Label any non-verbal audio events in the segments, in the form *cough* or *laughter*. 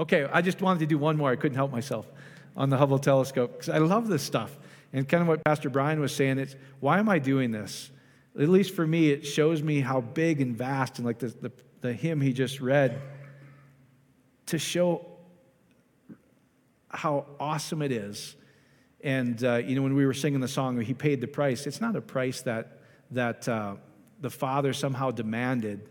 Okay, I just wanted to do one more. I couldn't help myself on the Hubble telescope because I love this stuff. And kind of what Pastor Brian was saying, it's why am I doing this? At least for me, it shows me how big and vast, and like the, the, the hymn he just read, to show how awesome it is. And, uh, you know, when we were singing the song, He Paid the Price, it's not a price that, that uh, the Father somehow demanded.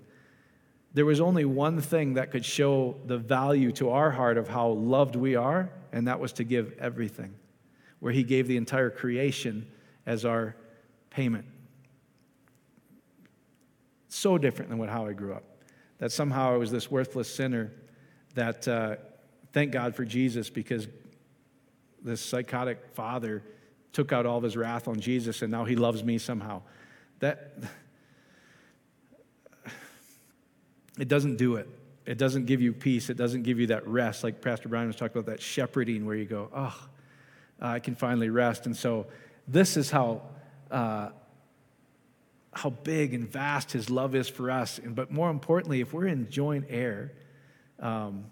There was only one thing that could show the value to our heart of how loved we are, and that was to give everything, where He gave the entire creation as our payment. So different than what, how I grew up. That somehow I was this worthless sinner that, uh, thank God for Jesus because this psychotic father took out all of his wrath on Jesus and now he loves me somehow. That it doesn't do it. It doesn't give you peace. It doesn't give you that rest. Like Pastor Brian was talking about that shepherding where you go, oh, I can finally rest. And so this is how uh, how big and vast his love is for us. And, but more importantly, if we're in joint heir, um,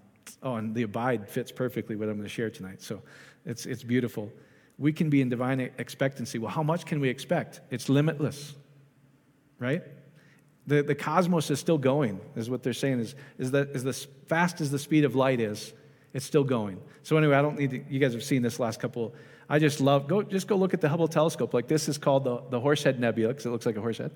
oh, and the abide fits perfectly what I'm going to share tonight. So it's, it's beautiful. We can be in divine expectancy. Well, how much can we expect? It's limitless, right? The, the cosmos is still going, is what they're saying, is, is that is as fast as the speed of light is, it's still going. So anyway, I don't need to, you guys have seen this last couple. I just love, go, just go look at the Hubble telescope. Like this is called the, the Horsehead Nebula, because it looks like a horsehead.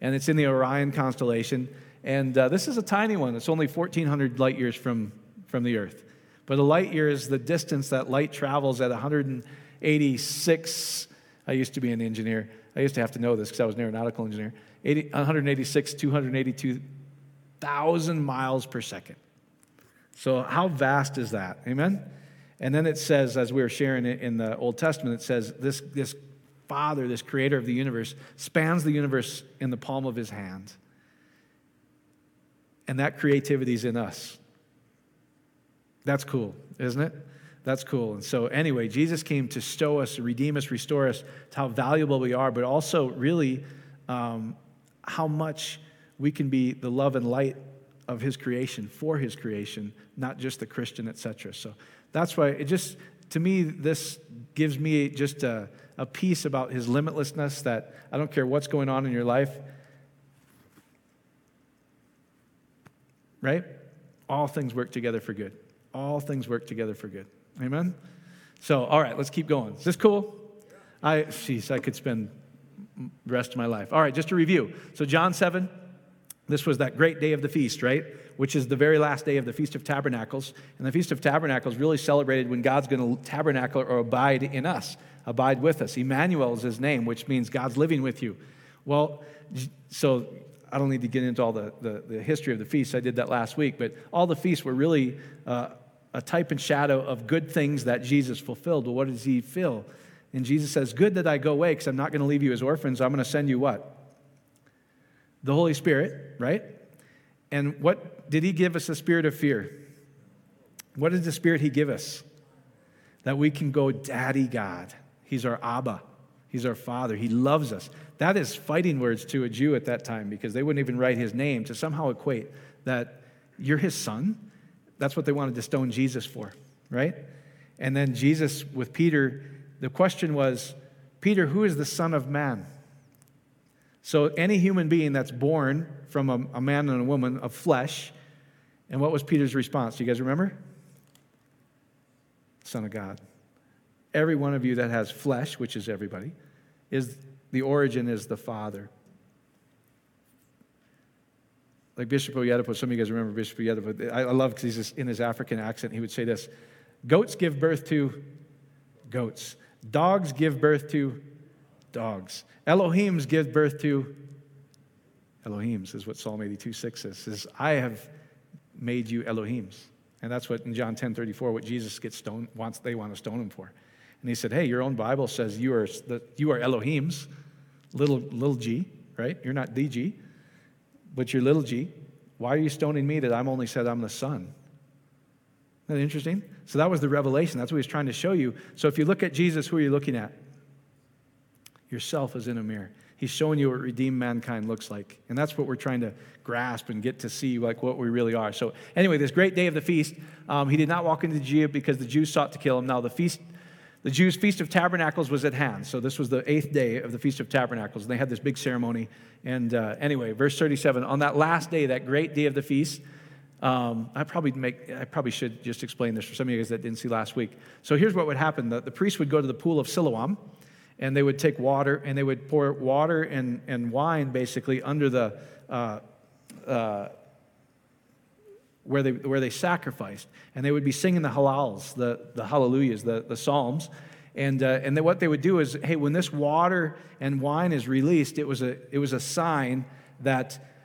And it's in the Orion constellation. And uh, this is a tiny one. It's only 1,400 light years from, from the Earth. But a light year is the distance that light travels at 186. I used to be an engineer. I used to have to know this because I was an aeronautical engineer. 80, 186, 282,000 miles per second. So, how vast is that? Amen? And then it says, as we were sharing it in the Old Testament, it says this, this Father, this creator of the universe, spans the universe in the palm of his hand. And that creativity is in us. That's cool, isn't it? That's cool. And so, anyway, Jesus came to stow us, redeem us, restore us to how valuable we are, but also really um, how much we can be the love and light of His creation, for His creation, not just the Christian, etc. So that's why it just, to me, this gives me just a, a peace about His limitlessness that I don't care what's going on in your life, right? All things work together for good all things work together for good. Amen? So, all right, let's keep going. Is this cool? I, jeez, I could spend rest of my life. All right, just to review. So, John 7, this was that great day of the feast, right? Which is the very last day of the Feast of Tabernacles. And the Feast of Tabernacles really celebrated when God's going to tabernacle or abide in us, abide with us. Emmanuel is his name, which means God's living with you. Well, so I don't need to get into all the, the, the, history of the feasts. I did that last week. But all the feasts were really uh, a type and shadow of good things that Jesus fulfilled. Well, what does he fill? And Jesus says, Good that I go away because I'm not going to leave you as orphans. I'm going to send you what? The Holy Spirit, right? And what did he give us a spirit of fear? What is the spirit he give us? That we can go, Daddy God. He's our Abba. He's our Father. He loves us. That is fighting words to a Jew at that time because they wouldn't even write his name to somehow equate that you're his son. That's what they wanted to stone Jesus for, right? And then Jesus with Peter, the question was, Peter, who is the Son of Man? So any human being that's born from a, a man and a woman of flesh, and what was Peter's response? Do you guys remember? Son of God. Every one of you that has flesh, which is everybody, is the origin is the Father. Like Bishop Oyedepo, some of you guys remember Bishop Oyedepo. I, I love because he's in his African accent. He would say this Goats give birth to goats, dogs give birth to dogs, Elohims give birth to Elohims, is what Psalm 82 6 says. says I have made you Elohims. And that's what in John 10 34, what Jesus gets stoned, wants, they want to stone him for. And he said, Hey, your own Bible says you are, the, you are Elohims, little, little g, right? You're not DG, but you're little g. Why are you stoning me that I'm only said I'm the son? Isn't that interesting? So that was the revelation. That's what he's trying to show you. So if you look at Jesus, who are you looking at? yourself as in a mirror. He's showing you what redeemed mankind looks like. And that's what we're trying to grasp and get to see like what we really are. So anyway, this great day of the feast, um, he did not walk into Judea because the Jews sought to kill him. Now the feast, the Jews' Feast of Tabernacles was at hand. So this was the eighth day of the Feast of Tabernacles. And they had this big ceremony. And uh, anyway, verse 37, on that last day, that great day of the feast, um, I probably make I probably should just explain this for some of you guys that didn't see last week. So here's what would happen: the, the priest would go to the pool of Siloam, and they would take water and they would pour water and, and wine basically under the uh, uh, where they where they sacrificed, and they would be singing the halals, the the hallelujahs, the the psalms. And, uh, and then what they would do is, hey, when this water and wine is released, it was a, it was a sign that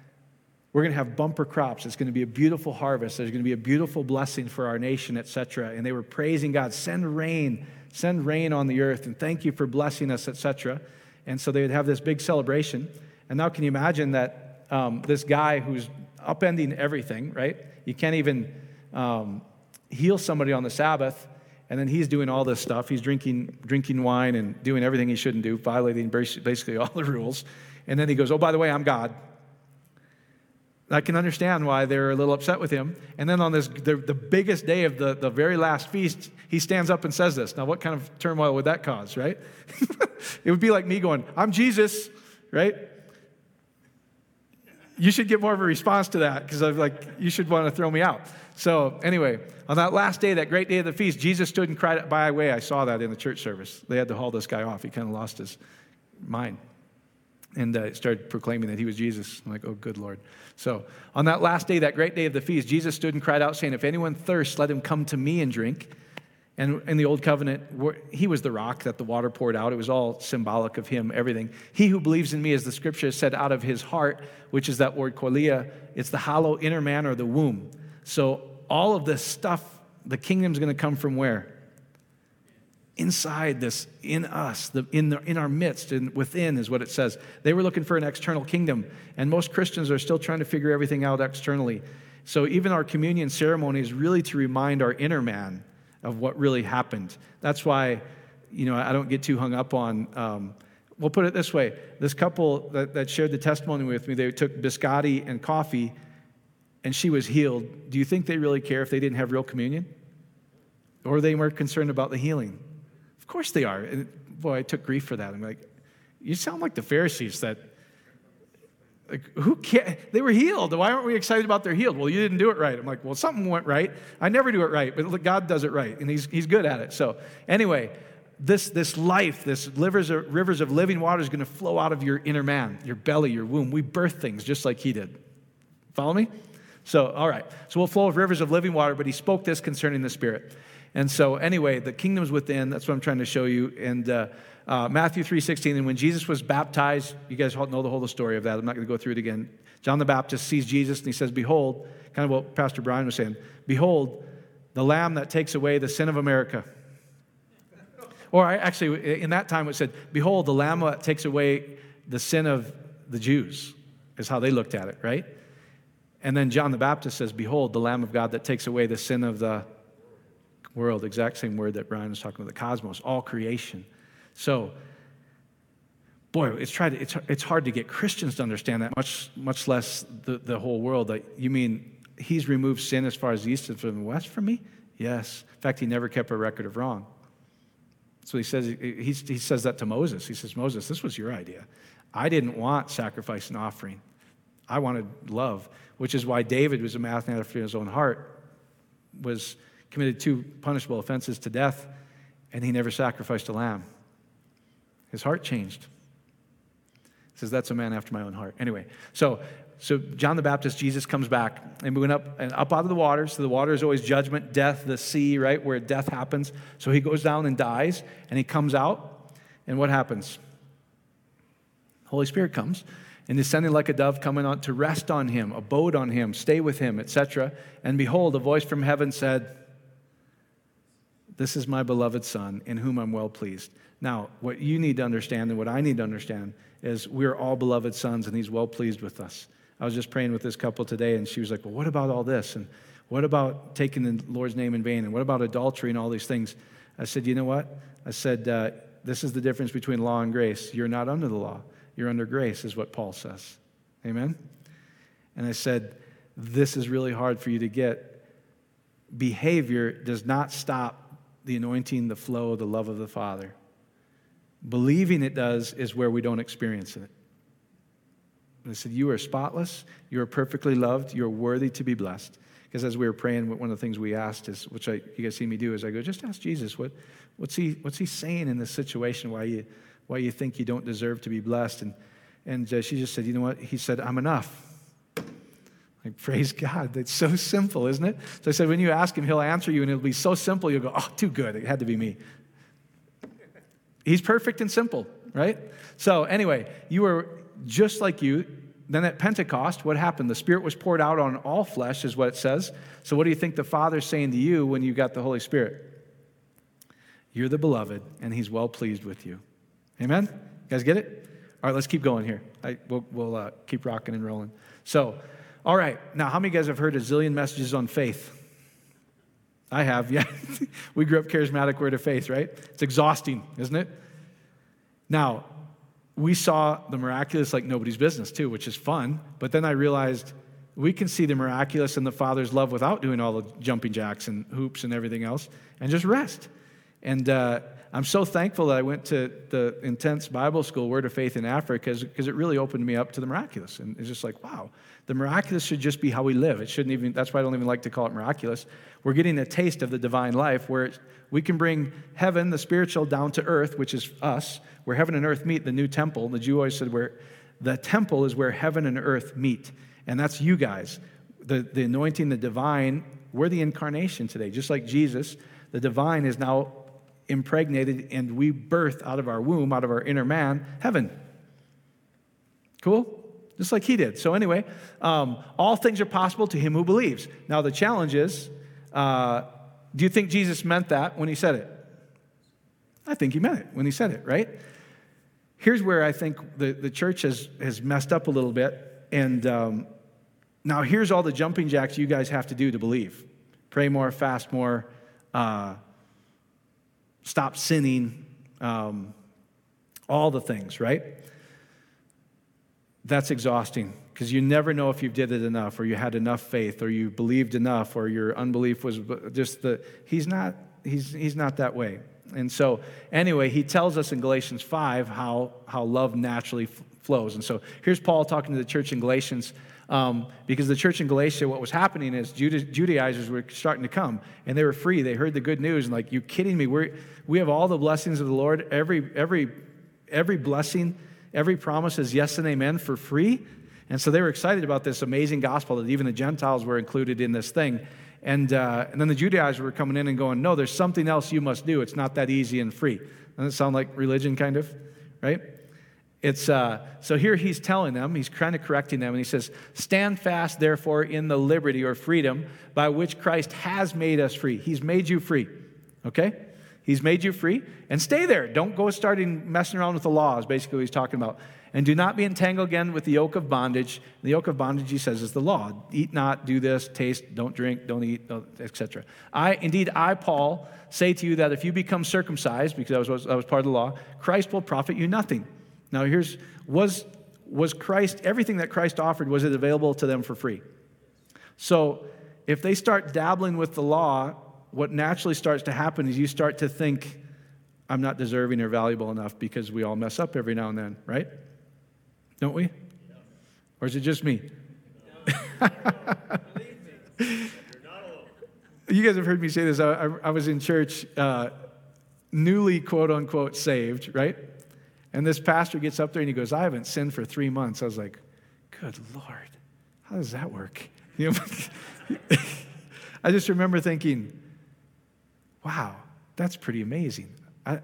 we're going to have bumper crops. It's going to be a beautiful harvest. There's going to be a beautiful blessing for our nation, etc. And they were praising God, send rain, send rain on the earth, and thank you for blessing us, etc. And so they would have this big celebration. And now, can you imagine that um, this guy who's upending everything, right? You can't even um, heal somebody on the Sabbath, and then he's doing all this stuff. He's drinking, drinking wine and doing everything he shouldn't do, violating basically all the rules. And then he goes, Oh, by the way, I'm God. I can understand why they're a little upset with him. And then on this, the, the biggest day of the, the very last feast, he stands up and says this. Now, what kind of turmoil would that cause, right? *laughs* it would be like me going, I'm Jesus, right? You should get more of a response to that because I'm like, you should want to throw me out. So, anyway, on that last day, that great day of the feast, Jesus stood and cried, by way, I saw that in the church service. They had to haul this guy off. He kind of lost his mind and uh, started proclaiming that he was Jesus. I'm like, oh, good Lord. So on that last day, that great day of the feast, Jesus stood and cried out, saying, If anyone thirsts, let him come to me and drink. And in the old covenant, he was the rock that the water poured out. It was all symbolic of him, everything. He who believes in me, as the scripture said, out of his heart, which is that word koilia, it's the hollow inner man or the womb. So all of this stuff, the kingdom's going to come from where? Inside this, in us, the, in, the, in our midst, and within is what it says. They were looking for an external kingdom, and most Christians are still trying to figure everything out externally. So even our communion ceremony is really to remind our inner man of what really happened. That's why, you know, I don't get too hung up on. Um, we'll put it this way: this couple that, that shared the testimony with me, they took biscotti and coffee, and she was healed. Do you think they really care if they didn't have real communion? Or they were concerned about the healing? Of course they are. And boy, I took grief for that. I'm like, you sound like the Pharisees that, like, who can They were healed. Why aren't we excited about their healed? Well, you didn't do it right. I'm like, well, something went right. I never do it right, but God does it right, and He's, he's good at it. So, anyway, this, this life, this rivers of, rivers of living water is going to flow out of your inner man, your belly, your womb. We birth things just like He did. Follow me? So, all right. So we'll flow of rivers of living water, but He spoke this concerning the Spirit. And so, anyway, the kingdom's within. That's what I'm trying to show you. And uh, uh, Matthew 3:16. And when Jesus was baptized, you guys know the whole story of that. I'm not going to go through it again. John the Baptist sees Jesus and he says, "Behold," kind of what Pastor Brian was saying. "Behold, the Lamb that takes away the sin of America." Or I, actually, in that time, it said, "Behold, the Lamb that takes away the sin of the Jews," is how they looked at it, right? And then John the Baptist says, Behold, the Lamb of God that takes away the sin of the world, exact same word that Brian was talking about, the cosmos, all creation. So, boy, it's, tried to, it's, it's hard to get Christians to understand that, much, much less the, the whole world. That you mean he's removed sin as far as the east is from the west from me? Yes. In fact, he never kept a record of wrong. So he says, he, he says that to Moses. He says, Moses, this was your idea. I didn't want sacrifice and offering. I wanted love, which is why David was a man after his own heart, was committed two punishable offenses to death, and he never sacrificed a lamb. His heart changed. He says, That's a man after my own heart. Anyway, so so John the Baptist, Jesus comes back, and we went up and up out of the water. So the water is always judgment, death, the sea, right, where death happens. So he goes down and dies, and he comes out, and what happens? Holy Spirit comes and descending like a dove coming on to rest on him, abode on him, stay with him, etc. And behold, a voice from heaven said, this is my beloved Son, in whom I'm well pleased. Now, what you need to understand and what I need to understand is we're all beloved sons, and He's well pleased with us. I was just praying with this couple today, and she was like, Well, what about all this? And what about taking the Lord's name in vain? And what about adultery and all these things? I said, You know what? I said, uh, this is the difference between law and grace. You're not under the law, you're under grace, is what Paul says. Amen? And I said, This is really hard for you to get. Behavior does not stop the anointing, the flow, the love of the Father. Believing it does is where we don't experience it. And I said, You are spotless. You are perfectly loved. You are worthy to be blessed. Because as we were praying, one of the things we asked is, which I, you guys see me do, is I go, just ask Jesus, what, what's, he, what's he saying in this situation? Why you, why you think you don't deserve to be blessed? And, and uh, she just said, you know what? He said, I'm enough. Like, praise God. That's so simple, isn't it? So I said, when you ask him, he'll answer you, and it'll be so simple, you'll go, oh, too good. It had to be me. He's perfect and simple, right? So, anyway, you were just like you. Then at Pentecost, what happened? The Spirit was poured out on all flesh, is what it says. So, what do you think the Father's saying to you when you got the Holy Spirit? You're the beloved, and He's well pleased with you. Amen? You guys get it? All right, let's keep going here. I, we'll, we'll uh, keep rocking and rolling. So, all right, now, how many of you guys have heard a zillion messages on faith? I have, *laughs* yeah. we grew up charismatic word of faith, right? It's exhausting, isn't it? Now, we saw the miraculous like nobody's business too, which is fun. But then I realized we can see the miraculous and the Father's love without doing all the jumping jacks and hoops and everything else and just rest. And uh, I'm so thankful that I went to the intense Bible school, Word of Faith in Africa, because it really opened me up to the miraculous. And it's just like, wow, the miraculous should just be how we live. It shouldn't even, that's why I don't even like to call it miraculous. We're getting a taste of the divine life where we can bring heaven, the spiritual, down to earth, which is us, where heaven and earth meet, the new temple. The Jew always said where the temple is where heaven and earth meet. And that's you guys. The, the anointing, the divine, we're the incarnation today. Just like Jesus, the divine is now impregnated and we birth out of our womb, out of our inner man, heaven. Cool? Just like he did. So, anyway, um, all things are possible to him who believes. Now, the challenge is uh, do you think Jesus meant that when he said it? I think he meant it when he said it, right? Here's where I think the, the church has, has messed up a little bit. And um, now, here's all the jumping jacks you guys have to do to believe pray more, fast more, uh, stop sinning, um, all the things, right? That's exhausting because you never know if you did it enough or you had enough faith or you believed enough or your unbelief was just the he's not he's he's not that way. And so anyway, he tells us in Galatians 5 how how love naturally f- flows. And so here's Paul talking to the church in Galatians um, because the church in Galatia, what was happening is Judaizers were starting to come and they were free. They heard the good news and like, you kidding me? we we have all the blessings of the Lord. Every, every, every blessing, every promise is yes and amen for free. And so they were excited about this amazing gospel that even the Gentiles were included in this thing. And, uh, and then the Judaizers were coming in and going, no, there's something else you must do. It's not that easy and free. Doesn't it sound like religion, kind of? Right? It's, uh, so here he's telling them, he's kind of correcting them, and he says, Stand fast, therefore, in the liberty or freedom by which Christ has made us free. He's made you free, okay? He's made you free, and stay there. Don't go starting messing around with the laws, basically, what he's talking about. And do not be entangled again with the yoke of bondage. The yoke of bondage, he says, is the law. Eat not, do this, taste, don't drink, don't eat, etc. I, indeed, I, Paul, say to you that if you become circumcised, because that was, that was part of the law, Christ will profit you nothing. Now, here's was, was Christ, everything that Christ offered, was it available to them for free? So, if they start dabbling with the law, what naturally starts to happen is you start to think, I'm not deserving or valuable enough because we all mess up every now and then, right? Don't we? Or is it just me? *laughs* you guys have heard me say this. I, I, I was in church, uh, newly quote unquote saved, right? And this pastor gets up there and he goes, I haven't sinned for three months. I was like, good Lord, how does that work? *laughs* You know, *laughs* I just remember thinking, wow, that's pretty amazing. I,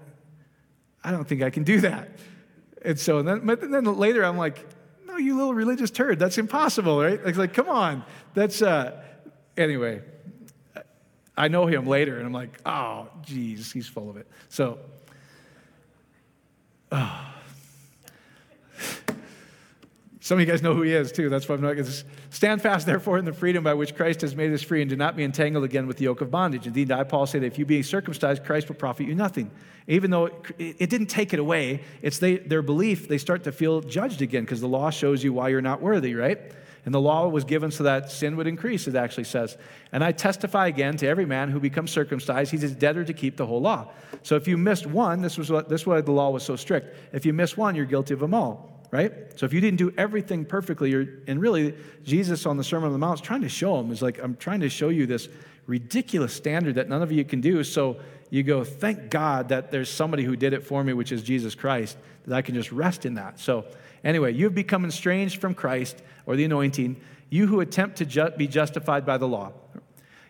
I don't think I can do that. And so then, but then later I'm like, no, you little religious turd, that's impossible, right? It's like, come on. That's, uh, anyway, I know him later and I'm like, oh, geez, he's full of it. So, *sighs* Some of you guys know who he is too. That's why I'm not going to stand fast, therefore, in the freedom by which Christ has made us free, and do not be entangled again with the yoke of bondage. Indeed, I, Paul, say that if you be circumcised, Christ will profit you nothing. Even though it, it didn't take it away, it's they, their belief, they start to feel judged again because the law shows you why you're not worthy, right? And the law was given so that sin would increase, it actually says. And I testify again to every man who becomes circumcised, he's debtor to keep the whole law. So if you missed one, this was what this why the law was so strict. If you miss one, you're guilty of them all, right? So if you didn't do everything perfectly, you're, and really, Jesus on the Sermon on the Mount is trying to show him, is like, I'm trying to show you this ridiculous standard that none of you can do. So you go, thank God that there's somebody who did it for me, which is Jesus Christ, that I can just rest in that. So Anyway, you've become estranged from Christ or the anointing, you who attempt to ju- be justified by the law.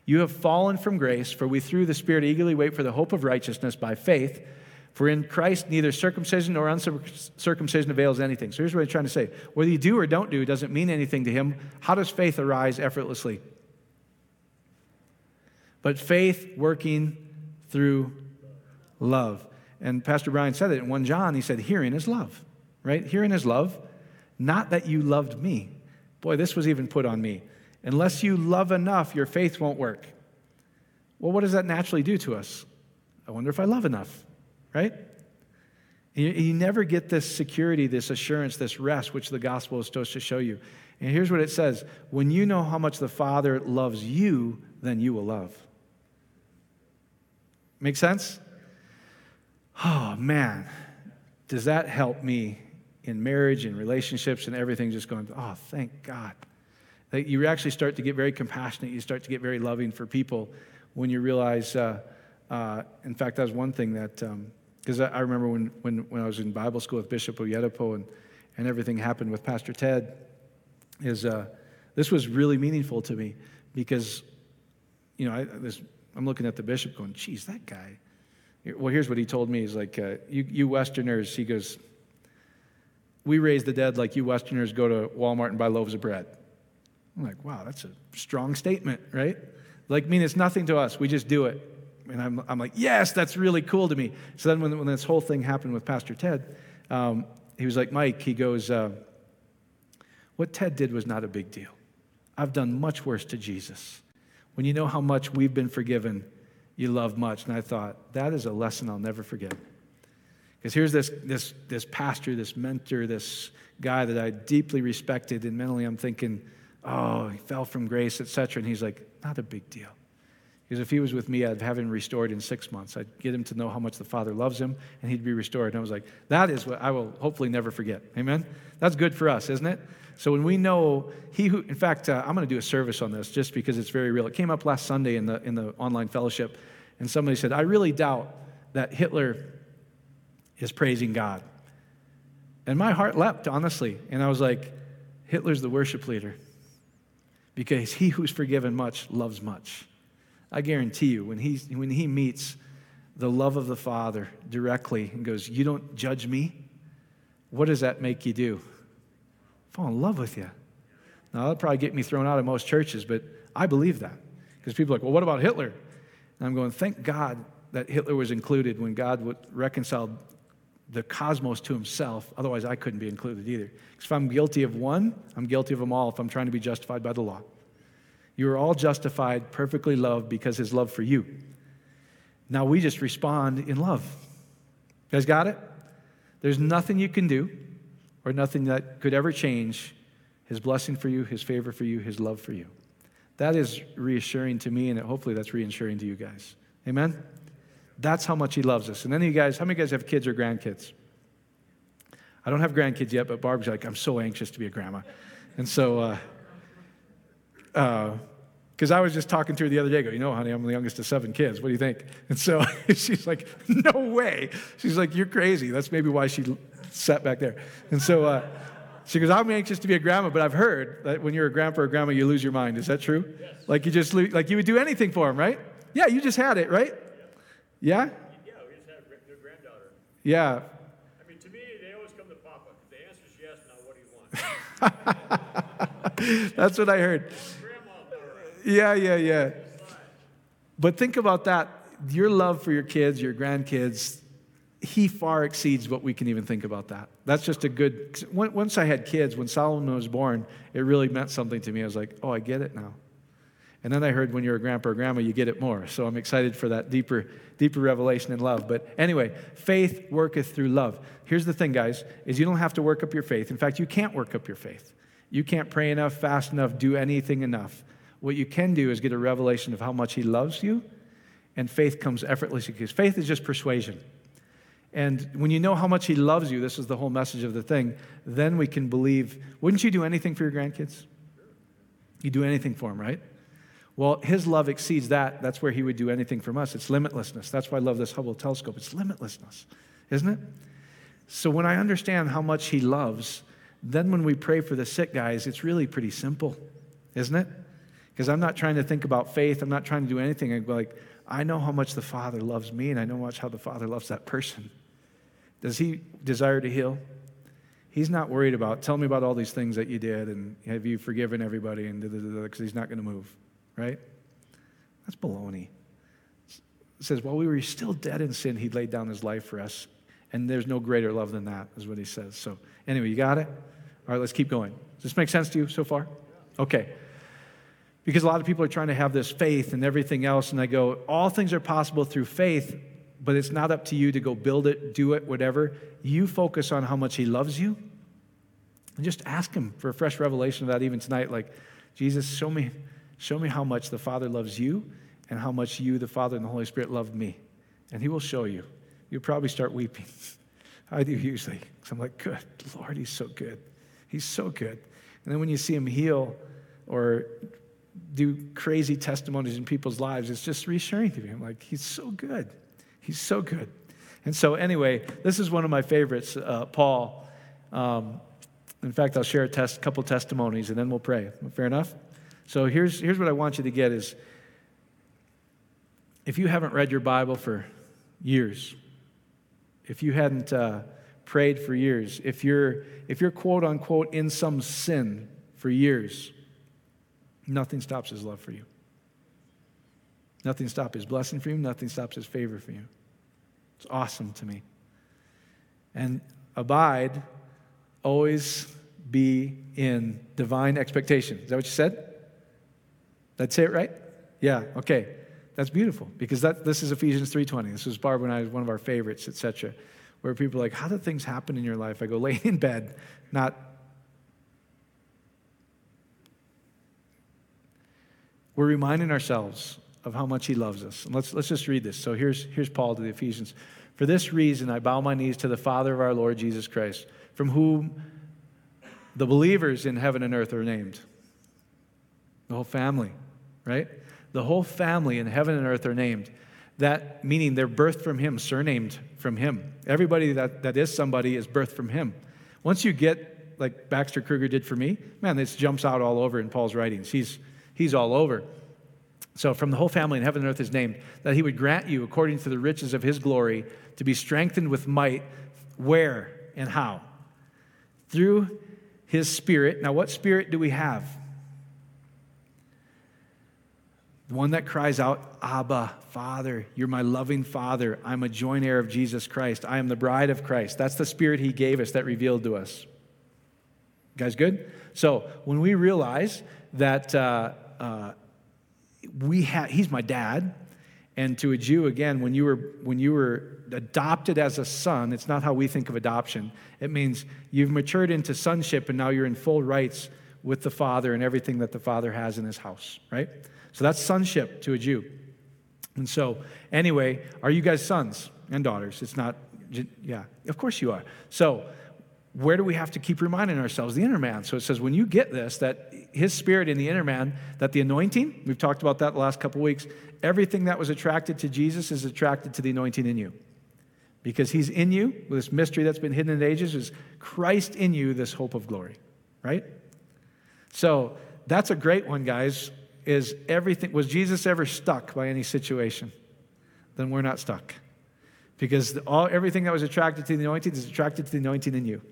You have fallen from grace, for we through the Spirit eagerly wait for the hope of righteousness by faith. For in Christ, neither circumcision nor uncircumcision avails anything. So here's what I'm trying to say whether you do or don't do doesn't mean anything to him. How does faith arise effortlessly? But faith working through love. And Pastor Brian said it in 1 John. He said, Hearing is love right? Hearing is love, not that you loved me. Boy, this was even put on me. Unless you love enough, your faith won't work. Well, what does that naturally do to us? I wonder if I love enough, right? You, you never get this security, this assurance, this rest, which the gospel is supposed to show you. And here's what it says When you know how much the Father loves you, then you will love. Make sense? Oh, man. Does that help me in marriage and relationships and everything, just going, oh, thank God. You actually start to get very compassionate. You start to get very loving for people when you realize, uh, uh, in fact, that was one thing that, because um, I, I, remember when, when, when I was in Bible school with Bishop Oyedepo and, and everything happened with Pastor Ted, is uh, this was really meaningful to me because, you know, I, this, I'm looking at the bishop going, geez, that guy. Well, here's what he told me. He's like, uh, you, you Westerners, he goes, we raise the dead like you Westerners go to Walmart and buy loaves of bread. I'm like, wow, that's a strong statement, right? Like, I mean, it's nothing to us. We just do it. And I'm, I'm like, yes, that's really cool to me. So then when, when this whole thing happened with Pastor Ted, um, he was like, Mike, he goes, uh, what Ted did was not a big deal. I've done much worse to Jesus. When you know how much we've been forgiven, you love much. And I thought, that is a lesson I'll never forget. Because here's this, this, this pastor, this mentor, this guy that I deeply respected, and mentally I'm thinking, oh, he fell from grace, etc. And he's like, not a big deal. Because if he was with me, I'd have him restored in six months. I'd get him to know how much the Father loves him, and he'd be restored. And I was like, that is what I will hopefully never forget. Amen? That's good for us, isn't it? So when we know he who, in fact, uh, I'm going to do a service on this just because it's very real. It came up last Sunday in the, in the online fellowship, and somebody said, I really doubt that Hitler is praising God. And my heart leapt, honestly. And I was like, Hitler's the worship leader because he who's forgiven much loves much. I guarantee you, when he, when he meets the love of the Father directly and goes, You don't judge me, what does that make you do? Fall in love with you. Now, that'll probably get me thrown out of most churches, but I believe that. Because people are like, Well, what about Hitler? And I'm going, Thank God that Hitler was included when God reconciled the cosmos to himself. Otherwise, I couldn't be included either. Because if I'm guilty of one, I'm guilty of them all if I'm trying to be justified by the law. You are all justified, perfectly loved because his love for you. Now we just respond in love. You guys got it? There's nothing you can do or nothing that could ever change his blessing for you, his favor for you, his love for you. That is reassuring to me, and hopefully that's reassuring to you guys. Amen? That's how much he loves us. And then you guys, how many of you guys have kids or grandkids? I don't have grandkids yet, but Barb's like, I'm so anxious to be a grandma. And so, uh, uh, because I was just talking to her the other day, go, you know, honey, I'm the youngest of seven kids. What do you think? And so *laughs* she's like, no way. She's like, you're crazy. That's maybe why she sat back there. And so uh, she goes, I'm anxious to be a grandma, but I've heard that when you're a grandpa or a grandma, you lose your mind. Is that true? Yes. Like you just, like you would do anything for them, right? Yeah, you just had it, right? Yeah? Yeah, we just had a new granddaughter. Yeah. I mean, to me, they always come to Papa. The answer is yes, now what do you want? That's what I heard. Yeah, yeah, yeah. But think about that. Your love for your kids, your grandkids, he far exceeds what we can even think about that. That's just a good. Once I had kids, when Solomon was born, it really meant something to me. I was like, oh, I get it now. And then I heard when you're a grandpa or grandma, you get it more. So I'm excited for that deeper, deeper revelation in love. But anyway, faith worketh through love. Here's the thing, guys, is you don't have to work up your faith. In fact, you can't work up your faith. You can't pray enough, fast enough, do anything enough. What you can do is get a revelation of how much he loves you, and faith comes effortlessly because faith is just persuasion. And when you know how much he loves you, this is the whole message of the thing, then we can believe. Wouldn't you do anything for your grandkids? You do anything for them, right? Well, his love exceeds that. That's where he would do anything from us. It's limitlessness. That's why I love this Hubble telescope. It's limitlessness, isn't it? So when I understand how much he loves, then when we pray for the sick guys, it's really pretty simple, isn't it? Because I'm not trying to think about faith. I'm not trying to do anything. I'm like, I know how much the Father loves me, and I know how much how the Father loves that person. Does he desire to heal? He's not worried about, tell me about all these things that you did, and have you forgiven everybody, and because he's not going to move, right? That's baloney. It says, while we were still dead in sin, he laid down his life for us. And there's no greater love than that, is what he says. So, anyway, you got it? All right, let's keep going. Does this make sense to you so far? Okay. Because a lot of people are trying to have this faith and everything else, and I go, all things are possible through faith, but it's not up to you to go build it, do it, whatever. You focus on how much he loves you, and just ask him for a fresh revelation of that even tonight. Like, Jesus, show me, show me how much the Father loves you and how much you, the Father, and the Holy Spirit loved me. And he will show you. You'll probably start weeping. *laughs* I do usually. I'm like, good Lord, he's so good. He's so good. And then when you see him heal or do crazy testimonies in people's lives, it's just reassuring to me. I'm like, he's so good. He's so good. And so, anyway, this is one of my favorites, uh, Paul. Um, in fact, I'll share a test, couple testimonies and then we'll pray. Fair enough? So here's, here's what I want you to get is if you haven't read your Bible for years, if you hadn't uh, prayed for years, if you're, if you're quote unquote in some sin for years, nothing stops his love for you. Nothing stops his blessing for you. Nothing stops his favor for you. It's awesome to me. And abide, always be in divine expectation. Is that what you said? Did say it right? Yeah, okay. That's beautiful because that, this is Ephesians 3.20. This was Barbara and I, one of our favorites, etc. Where people are like, how do things happen in your life? I go, lay in bed, not we're reminding ourselves of how much he loves us. And let's, let's just read this. So here's, here's Paul to the Ephesians. For this reason, I bow my knees to the Father of our Lord Jesus Christ, from whom the believers in heaven and earth are named. The whole family, right? The whole family in heaven and earth are named. That meaning they're birthed from him, surnamed from him. Everybody that, that is somebody is birthed from him. Once you get, like Baxter Kruger did for me, man, this jumps out all over in Paul's writings. He's, he's all over. So, from the whole family in heaven and earth is named, that he would grant you, according to the riches of his glory, to be strengthened with might. Where and how? Through his spirit. Now, what spirit do we have? The one that cries out, Abba, Father, you're my loving Father. I'm a joint heir of Jesus Christ. I am the bride of Christ. That's the spirit he gave us that revealed to us. You guys, good? So, when we realize that uh, uh, we ha- he's my dad, and to a Jew, again, when you were when you were adopted as a son, it's not how we think of adoption. It means you've matured into sonship, and now you're in full rights with the Father and everything that the Father has in His house, right? So that's sonship to a Jew. And so, anyway, are you guys sons and daughters? It's not, yeah, of course you are. So, where do we have to keep reminding ourselves? The inner man. So it says, when you get this, that his spirit in the inner man, that the anointing, we've talked about that the last couple weeks, everything that was attracted to Jesus is attracted to the anointing in you. Because he's in you, this mystery that's been hidden in ages is Christ in you, this hope of glory, right? So that's a great one, guys is everything, was Jesus ever stuck by any situation? Then we're not stuck. Because all, everything that was attracted to the anointing is attracted to the anointing in you.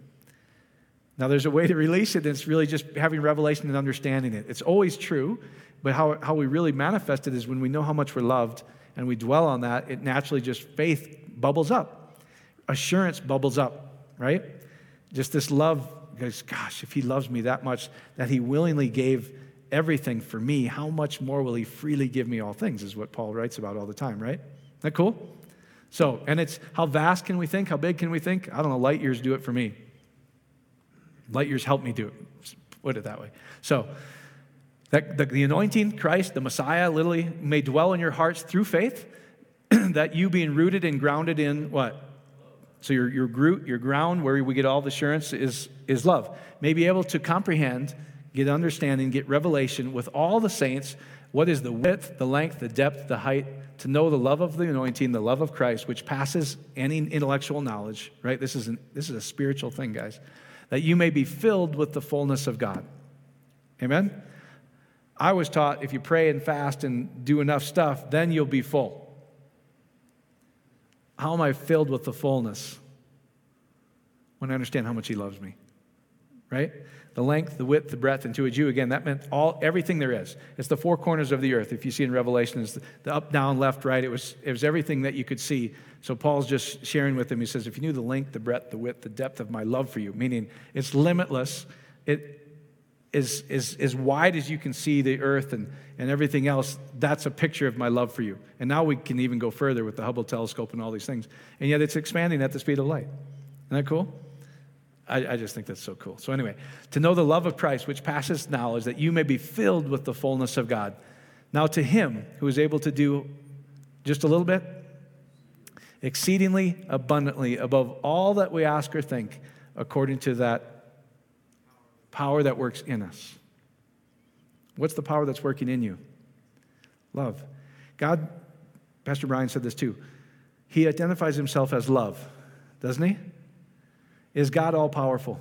Now, there's a way to release it, and it's really just having revelation and understanding it. It's always true, but how, how we really manifest it is when we know how much we're loved and we dwell on that, it naturally just, faith bubbles up. assurance bubbles up, right? Just this love goes, gosh, if he loves me that much, that he willingly gave everything for me, how much more will he freely give me all things, is what Paul writes about all the time, right? Isn't that cool? So, and it's how vast can we think? How big can we think? I don't know, light years do it for me. Light years help me do it, put it that way. So, that the, the anointing, Christ, the Messiah, literally may dwell in your hearts through faith, *clears throat* that you being rooted and grounded in what? So your, your, root, your ground where we get all the assurance is, is love. May be able to comprehend, get understanding, get revelation with all the saints. What is the width, the length, the depth, the height? To know the love of the anointing, the love of Christ, which passes any intellectual knowledge, right? This is, an, this is a spiritual thing, guys. That you may be filled with the fullness of God. Amen? I was taught if you pray and fast and do enough stuff, then you'll be full. How am I filled with the fullness? When I understand how much He loves me, right? The length, the width, the breadth, and to a Jew, again, that meant all everything there is. It's the four corners of the earth. If you see in Revelation, it's the up, down, left, right. It was, it was everything that you could see. So Paul's just sharing with them. He says, if you knew the length, the breadth, the width, the depth of my love for you, meaning it's limitless. It is as, as wide as you can see the earth and, and everything else, that's a picture of my love for you. And now we can even go further with the Hubble telescope and all these things. And yet it's expanding at the speed of light. Isn't that cool? I, I just think that's so cool. So, anyway, to know the love of Christ, which passes knowledge, that you may be filled with the fullness of God. Now, to him who is able to do just a little bit, exceedingly abundantly above all that we ask or think, according to that power that works in us. What's the power that's working in you? Love. God, Pastor Brian said this too. He identifies himself as love, doesn't he? Is God all powerful?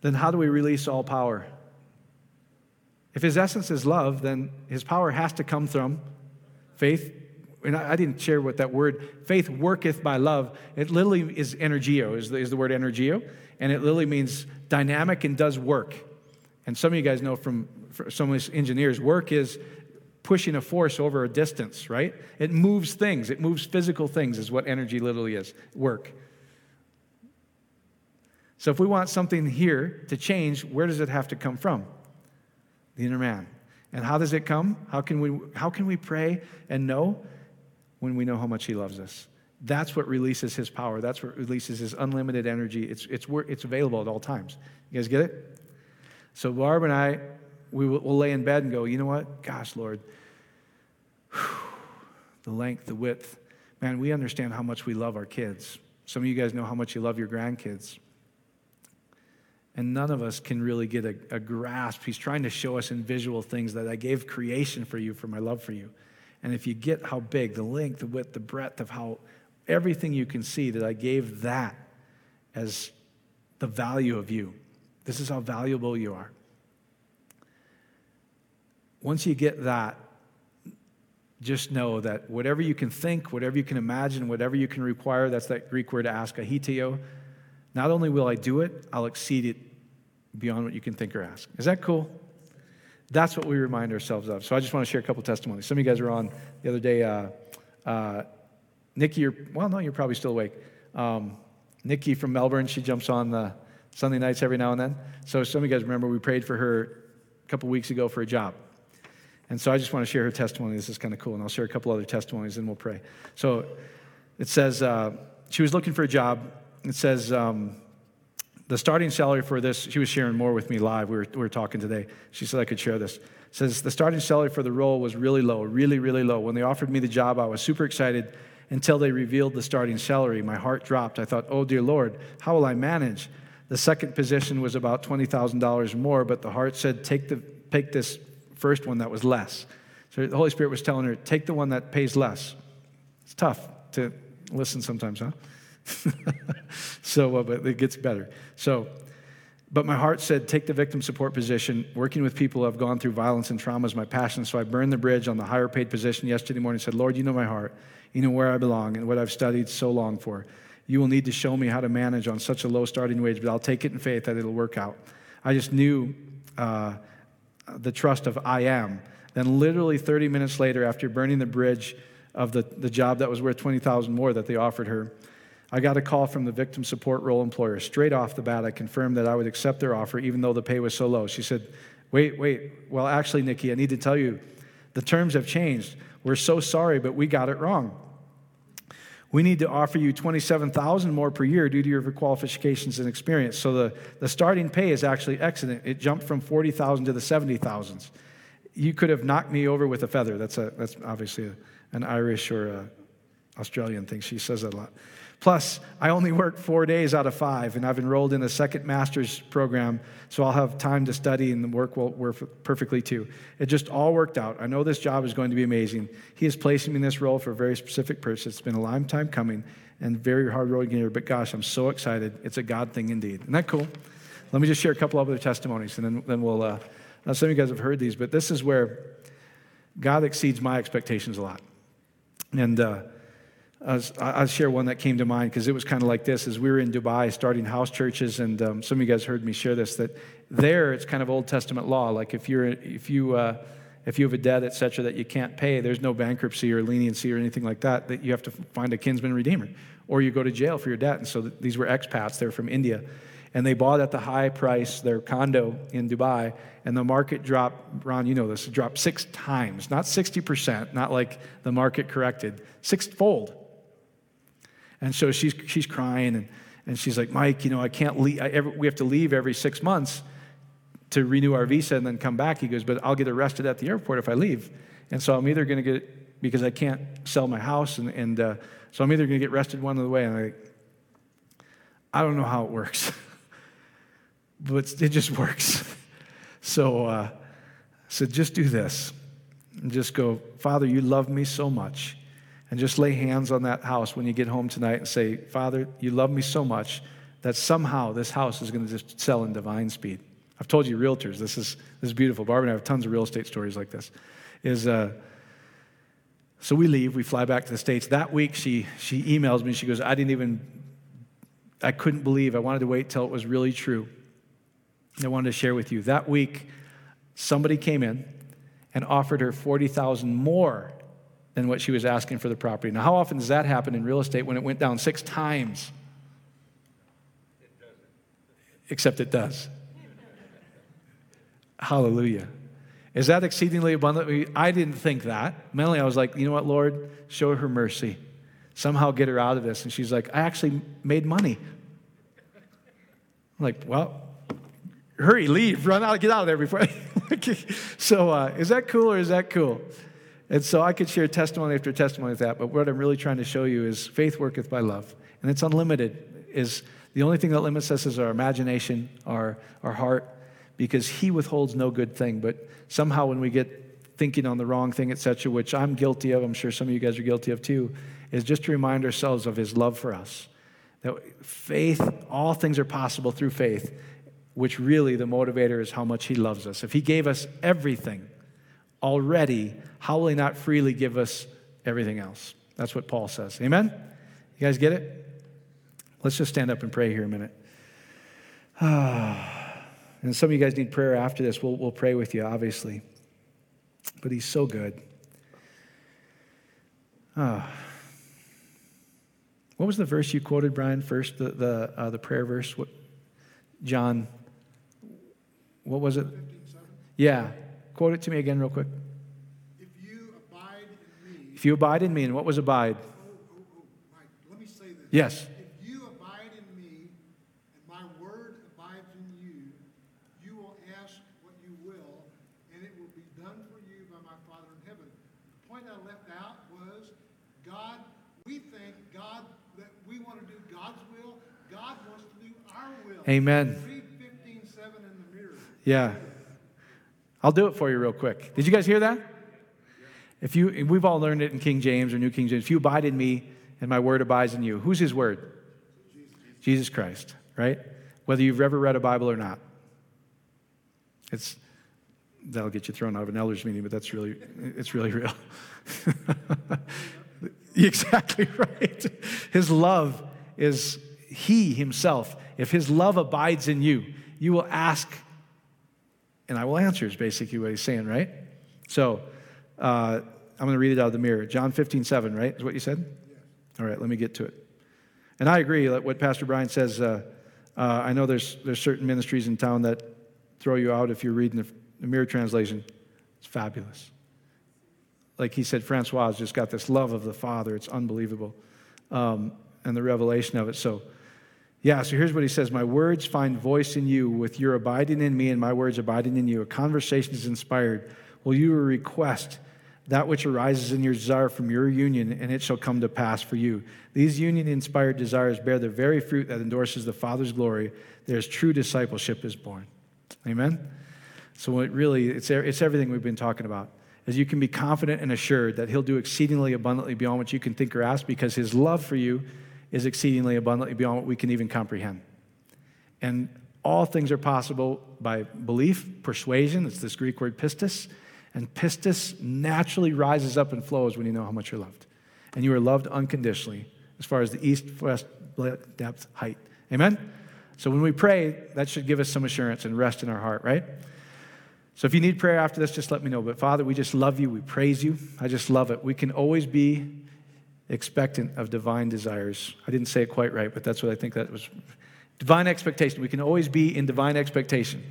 Then how do we release all power? If his essence is love, then his power has to come from faith. And I didn't share what that word, faith worketh by love. It literally is energio, is the, is the word energio. And it literally means dynamic and does work. And some of you guys know from, from some of engineers, work is pushing a force over a distance, right? It moves things, it moves physical things, is what energy literally is work. So if we want something here to change, where does it have to come from? The inner man. And how does it come? How can we, how can we pray and know? When we know how much he loves us. That's what releases his power. That's what releases his unlimited energy. It's, it's, it's available at all times. You guys get it? So Barb and I, we will we'll lay in bed and go, you know what? Gosh, Lord, *sighs* the length, the width. Man, we understand how much we love our kids. Some of you guys know how much you love your grandkids. And none of us can really get a, a grasp. He's trying to show us in visual things that I gave creation for you, for my love for you. And if you get how big, the length, the width, the breadth of how everything you can see that I gave that as the value of you. This is how valuable you are. Once you get that, just know that whatever you can think, whatever you can imagine, whatever you can require, that's that Greek word ask, not only will I do it, I'll exceed it beyond what you can think or ask. Is that cool? That's what we remind ourselves of. So I just want to share a couple testimonies. Some of you guys were on the other day. Uh, uh, Nikki, you're, well, no, you're probably still awake. Um, Nikki from Melbourne, she jumps on the Sunday nights every now and then. So some of you guys remember we prayed for her a couple weeks ago for a job. And so I just want to share her testimony. This is kind of cool. And I'll share a couple other testimonies and we'll pray. So it says uh, she was looking for a job. It says um, the starting salary for this, she was sharing more with me live. We were, we were talking today. She said I could share this. Says the starting salary for the role was really low, really, really low. When they offered me the job, I was super excited until they revealed the starting salary. My heart dropped. I thought, oh, dear Lord, how will I manage? The second position was about $20,000 more, but the heart said, take, the, take this first one that was less. So the Holy Spirit was telling her, take the one that pays less. It's tough to listen sometimes, huh? *laughs* so, uh, but it gets better. So, but my heart said, take the victim support position. Working with people who have gone through violence and trauma is my passion. So I burned the bridge on the higher paid position yesterday morning and said, Lord, you know my heart. You know where I belong and what I've studied so long for. You will need to show me how to manage on such a low starting wage, but I'll take it in faith that it'll work out. I just knew uh, the trust of I am. Then, literally 30 minutes later, after burning the bridge of the, the job that was worth 20000 more that they offered her, I got a call from the victim support role employer. Straight off the bat, I confirmed that I would accept their offer even though the pay was so low. She said, Wait, wait. Well, actually, Nikki, I need to tell you the terms have changed. We're so sorry, but we got it wrong. We need to offer you 27,000 more per year due to your qualifications and experience. So the, the starting pay is actually excellent. It jumped from 40,000 to the 70,000s. You could have knocked me over with a feather. That's, a, that's obviously a, an Irish or Australian thing. She says that a lot. Plus, I only work four days out of five, and I've enrolled in a second master's program, so I'll have time to study, and the work will work perfectly too. It just all worked out. I know this job is going to be amazing. He is placing me in this role for a very specific purpose. It's been a long time coming and very hard road here, but gosh, I'm so excited. It's a God thing indeed. Isn't that cool? Let me just share a couple of other testimonies, and then, then we'll. Uh, some of you guys have heard these, but this is where God exceeds my expectations a lot. And uh, I'll share one that came to mind because it was kind of like this as we were in Dubai starting house churches, and um, some of you guys heard me share this that there it's kind of Old Testament law. Like if, you're, if, you, uh, if you have a debt, et cetera, that you can't pay, there's no bankruptcy or leniency or anything like that, that you have to find a kinsman redeemer or you go to jail for your debt. And so these were expats, they're from India. And they bought at the high price their condo in Dubai, and the market dropped, Ron, you know this, dropped six times, not 60%, not like the market corrected, sixfold. And so she's, she's crying and, and she's like, Mike, you know, I can't leave. I, every, we have to leave every six months to renew our visa and then come back. He goes, but I'll get arrested at the airport if I leave. And so I'm either going to get, because I can't sell my house, and, and uh, so I'm either going to get arrested one of the way. And I, I don't know how it works, *laughs* but it just works. *laughs* so uh, said, just do this. And just go, Father, you love me so much and just lay hands on that house when you get home tonight and say, Father, you love me so much that somehow this house is going to just sell in divine speed. I've told you, realtors, this is, this is beautiful. Barbara and I have tons of real estate stories like this. Is, uh, so we leave, we fly back to the States. That week, she, she emails me. She goes, I didn't even, I couldn't believe. I wanted to wait till it was really true. I wanted to share with you. That week, somebody came in and offered her 40,000 more than what she was asking for the property. Now, how often does that happen in real estate when it went down six times? It Except it does. Hallelujah. Is that exceedingly abundantly? I didn't think that. Mentally, I was like, you know what, Lord, show her mercy. Somehow get her out of this. And she's like, I actually made money. I'm like, well, hurry, leave, run out, get out of there before. *laughs* so, uh, is that cool or is that cool? And so I could share testimony after testimony of that, but what I'm really trying to show you is faith worketh by love. And it's unlimited. Is the only thing that limits us is our imagination, our, our heart, because he withholds no good thing. But somehow when we get thinking on the wrong thing, etc., which I'm guilty of, I'm sure some of you guys are guilty of too, is just to remind ourselves of his love for us. That faith, all things are possible through faith, which really the motivator is how much he loves us. If he gave us everything, already, how will He not freely give us everything else? That's what Paul says. Amen? You guys get it? Let's just stand up and pray here a minute. *sighs* and some of you guys need prayer after this. We'll, we'll pray with you, obviously. But He's so good. Ah. What was the verse you quoted, Brian, first? The, the, uh, the prayer verse? What, John, what was it? Yeah. Quote it to me again, real quick. If you abide in me. If you abide in me, and what was abide? Oh, oh, oh, Mike, let me say this. Yes. If you abide in me, and my word abides in you, you will ask what you will, and it will be done for you by my Father in heaven. The point I left out was God, we think God, that we want to do God's will. God wants to do our will. Amen. Read 15, 7 in the mirror. Yeah. I'll do it for you real quick. Did you guys hear that? If you, we've all learned it in King James or New King James. If you abide in me and my word abides in you, who's his word? Jesus Christ, right? Whether you've ever read a Bible or not. It's, that'll get you thrown out of an elders meeting, but that's really, it's really real. *laughs* exactly right. His love is he himself. If his love abides in you, you will ask and I will answer, is basically what he's saying, right? So uh, I'm going to read it out of the mirror. John 15, 7, right? Is what you said? All right, let me get to it. And I agree that what Pastor Brian says. Uh, uh, I know there's, there's certain ministries in town that throw you out if you're reading the, the Mirror translation. It's fabulous. Like he said, Francois has just got this love of the Father. It's unbelievable. Um, and the revelation of it. So, yeah, so here's what he says My words find voice in you, with your abiding in me and my words abiding in you. A conversation is inspired. Will you request that which arises in your desire from your union, and it shall come to pass for you? These union inspired desires bear the very fruit that endorses the Father's glory. There's true discipleship is born. Amen? So, it really, it's, it's everything we've been talking about. As you can be confident and assured that He'll do exceedingly abundantly beyond what you can think or ask because His love for you is exceedingly abundantly beyond what we can even comprehend. And all things are possible by belief, persuasion, it's this Greek word pistis, and pistis naturally rises up and flows when you know how much you're loved. And you are loved unconditionally as far as the east, west, depth, height. Amen? So when we pray, that should give us some assurance and rest in our heart, right? So if you need prayer after this, just let me know. But Father, we just love you. We praise you. I just love it. We can always be expectant of divine desires. I didn't say it quite right, but that's what I think that was. Divine expectation. We can always be in divine expectation.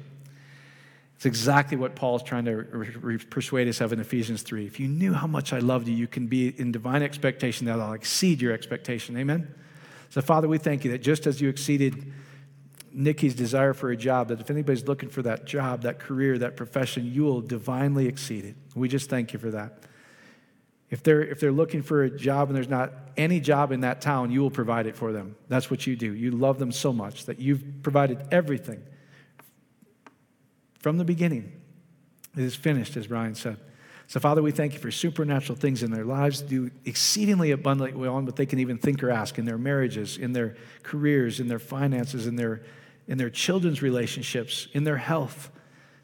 It's exactly what Paul's trying to re- persuade us of in Ephesians 3. If you knew how much I loved you, you can be in divine expectation that I'll exceed your expectation. Amen? So, Father, we thank you that just as you exceeded Nikki's desire for a job, that if anybody's looking for that job, that career, that profession, you will divinely exceed it. We just thank you for that. If they're, if they're looking for a job and there's not any job in that town, you will provide it for them. That's what you do. You love them so much that you've provided everything from the beginning. It is finished, as Brian said. So, Father, we thank you for supernatural things in their lives, do exceedingly abundantly well on what they can even think or ask in their marriages, in their careers, in their finances, in their, in their children's relationships, in their health.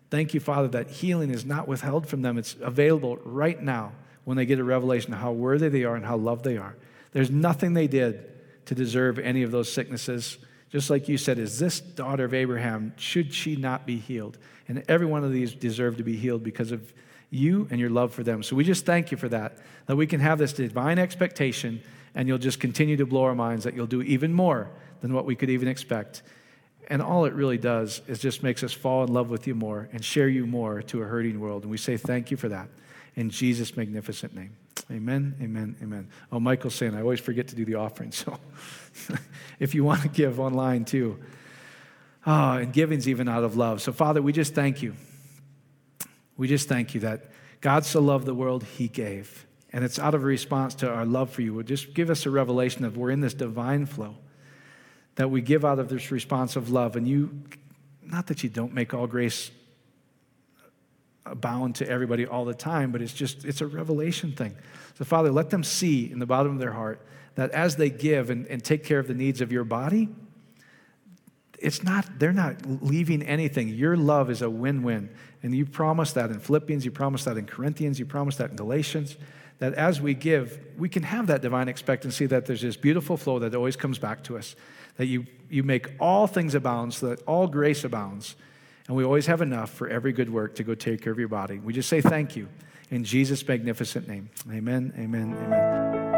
Thank you, Father, that healing is not withheld from them. It's available right now when they get a revelation of how worthy they are and how loved they are. There's nothing they did to deserve any of those sicknesses. Just like you said, is this daughter of Abraham, should she not be healed? And every one of these deserve to be healed because of you and your love for them. So we just thank you for that, that we can have this divine expectation and you'll just continue to blow our minds that you'll do even more than what we could even expect. And all it really does is just makes us fall in love with you more and share you more to a hurting world. And we say thank you for that in Jesus' magnificent name. Amen, amen, amen. Oh, Michael's saying, I always forget to do the offering. So *laughs* if you want to give online too, oh, and giving's even out of love. So, Father, we just thank you. We just thank you that God so loved the world, he gave. And it's out of response to our love for you. Just give us a revelation of we're in this divine flow, that we give out of this response of love. And you, not that you don't make all grace abound to everybody all the time, but it's just, it's a revelation thing. So, Father, let them see in the bottom of their heart that as they give and, and take care of the needs of your body, it's not, they're not leaving anything. Your love is a win win. And you promise that in Philippians, you promise that in Corinthians, you promise that in Galatians, that as we give, we can have that divine expectancy that there's this beautiful flow that always comes back to us, that you, you make all things abound so that all grace abounds and we always have enough for every good work to go take care of your body. We just say thank you in Jesus' magnificent name. Amen, amen, amen.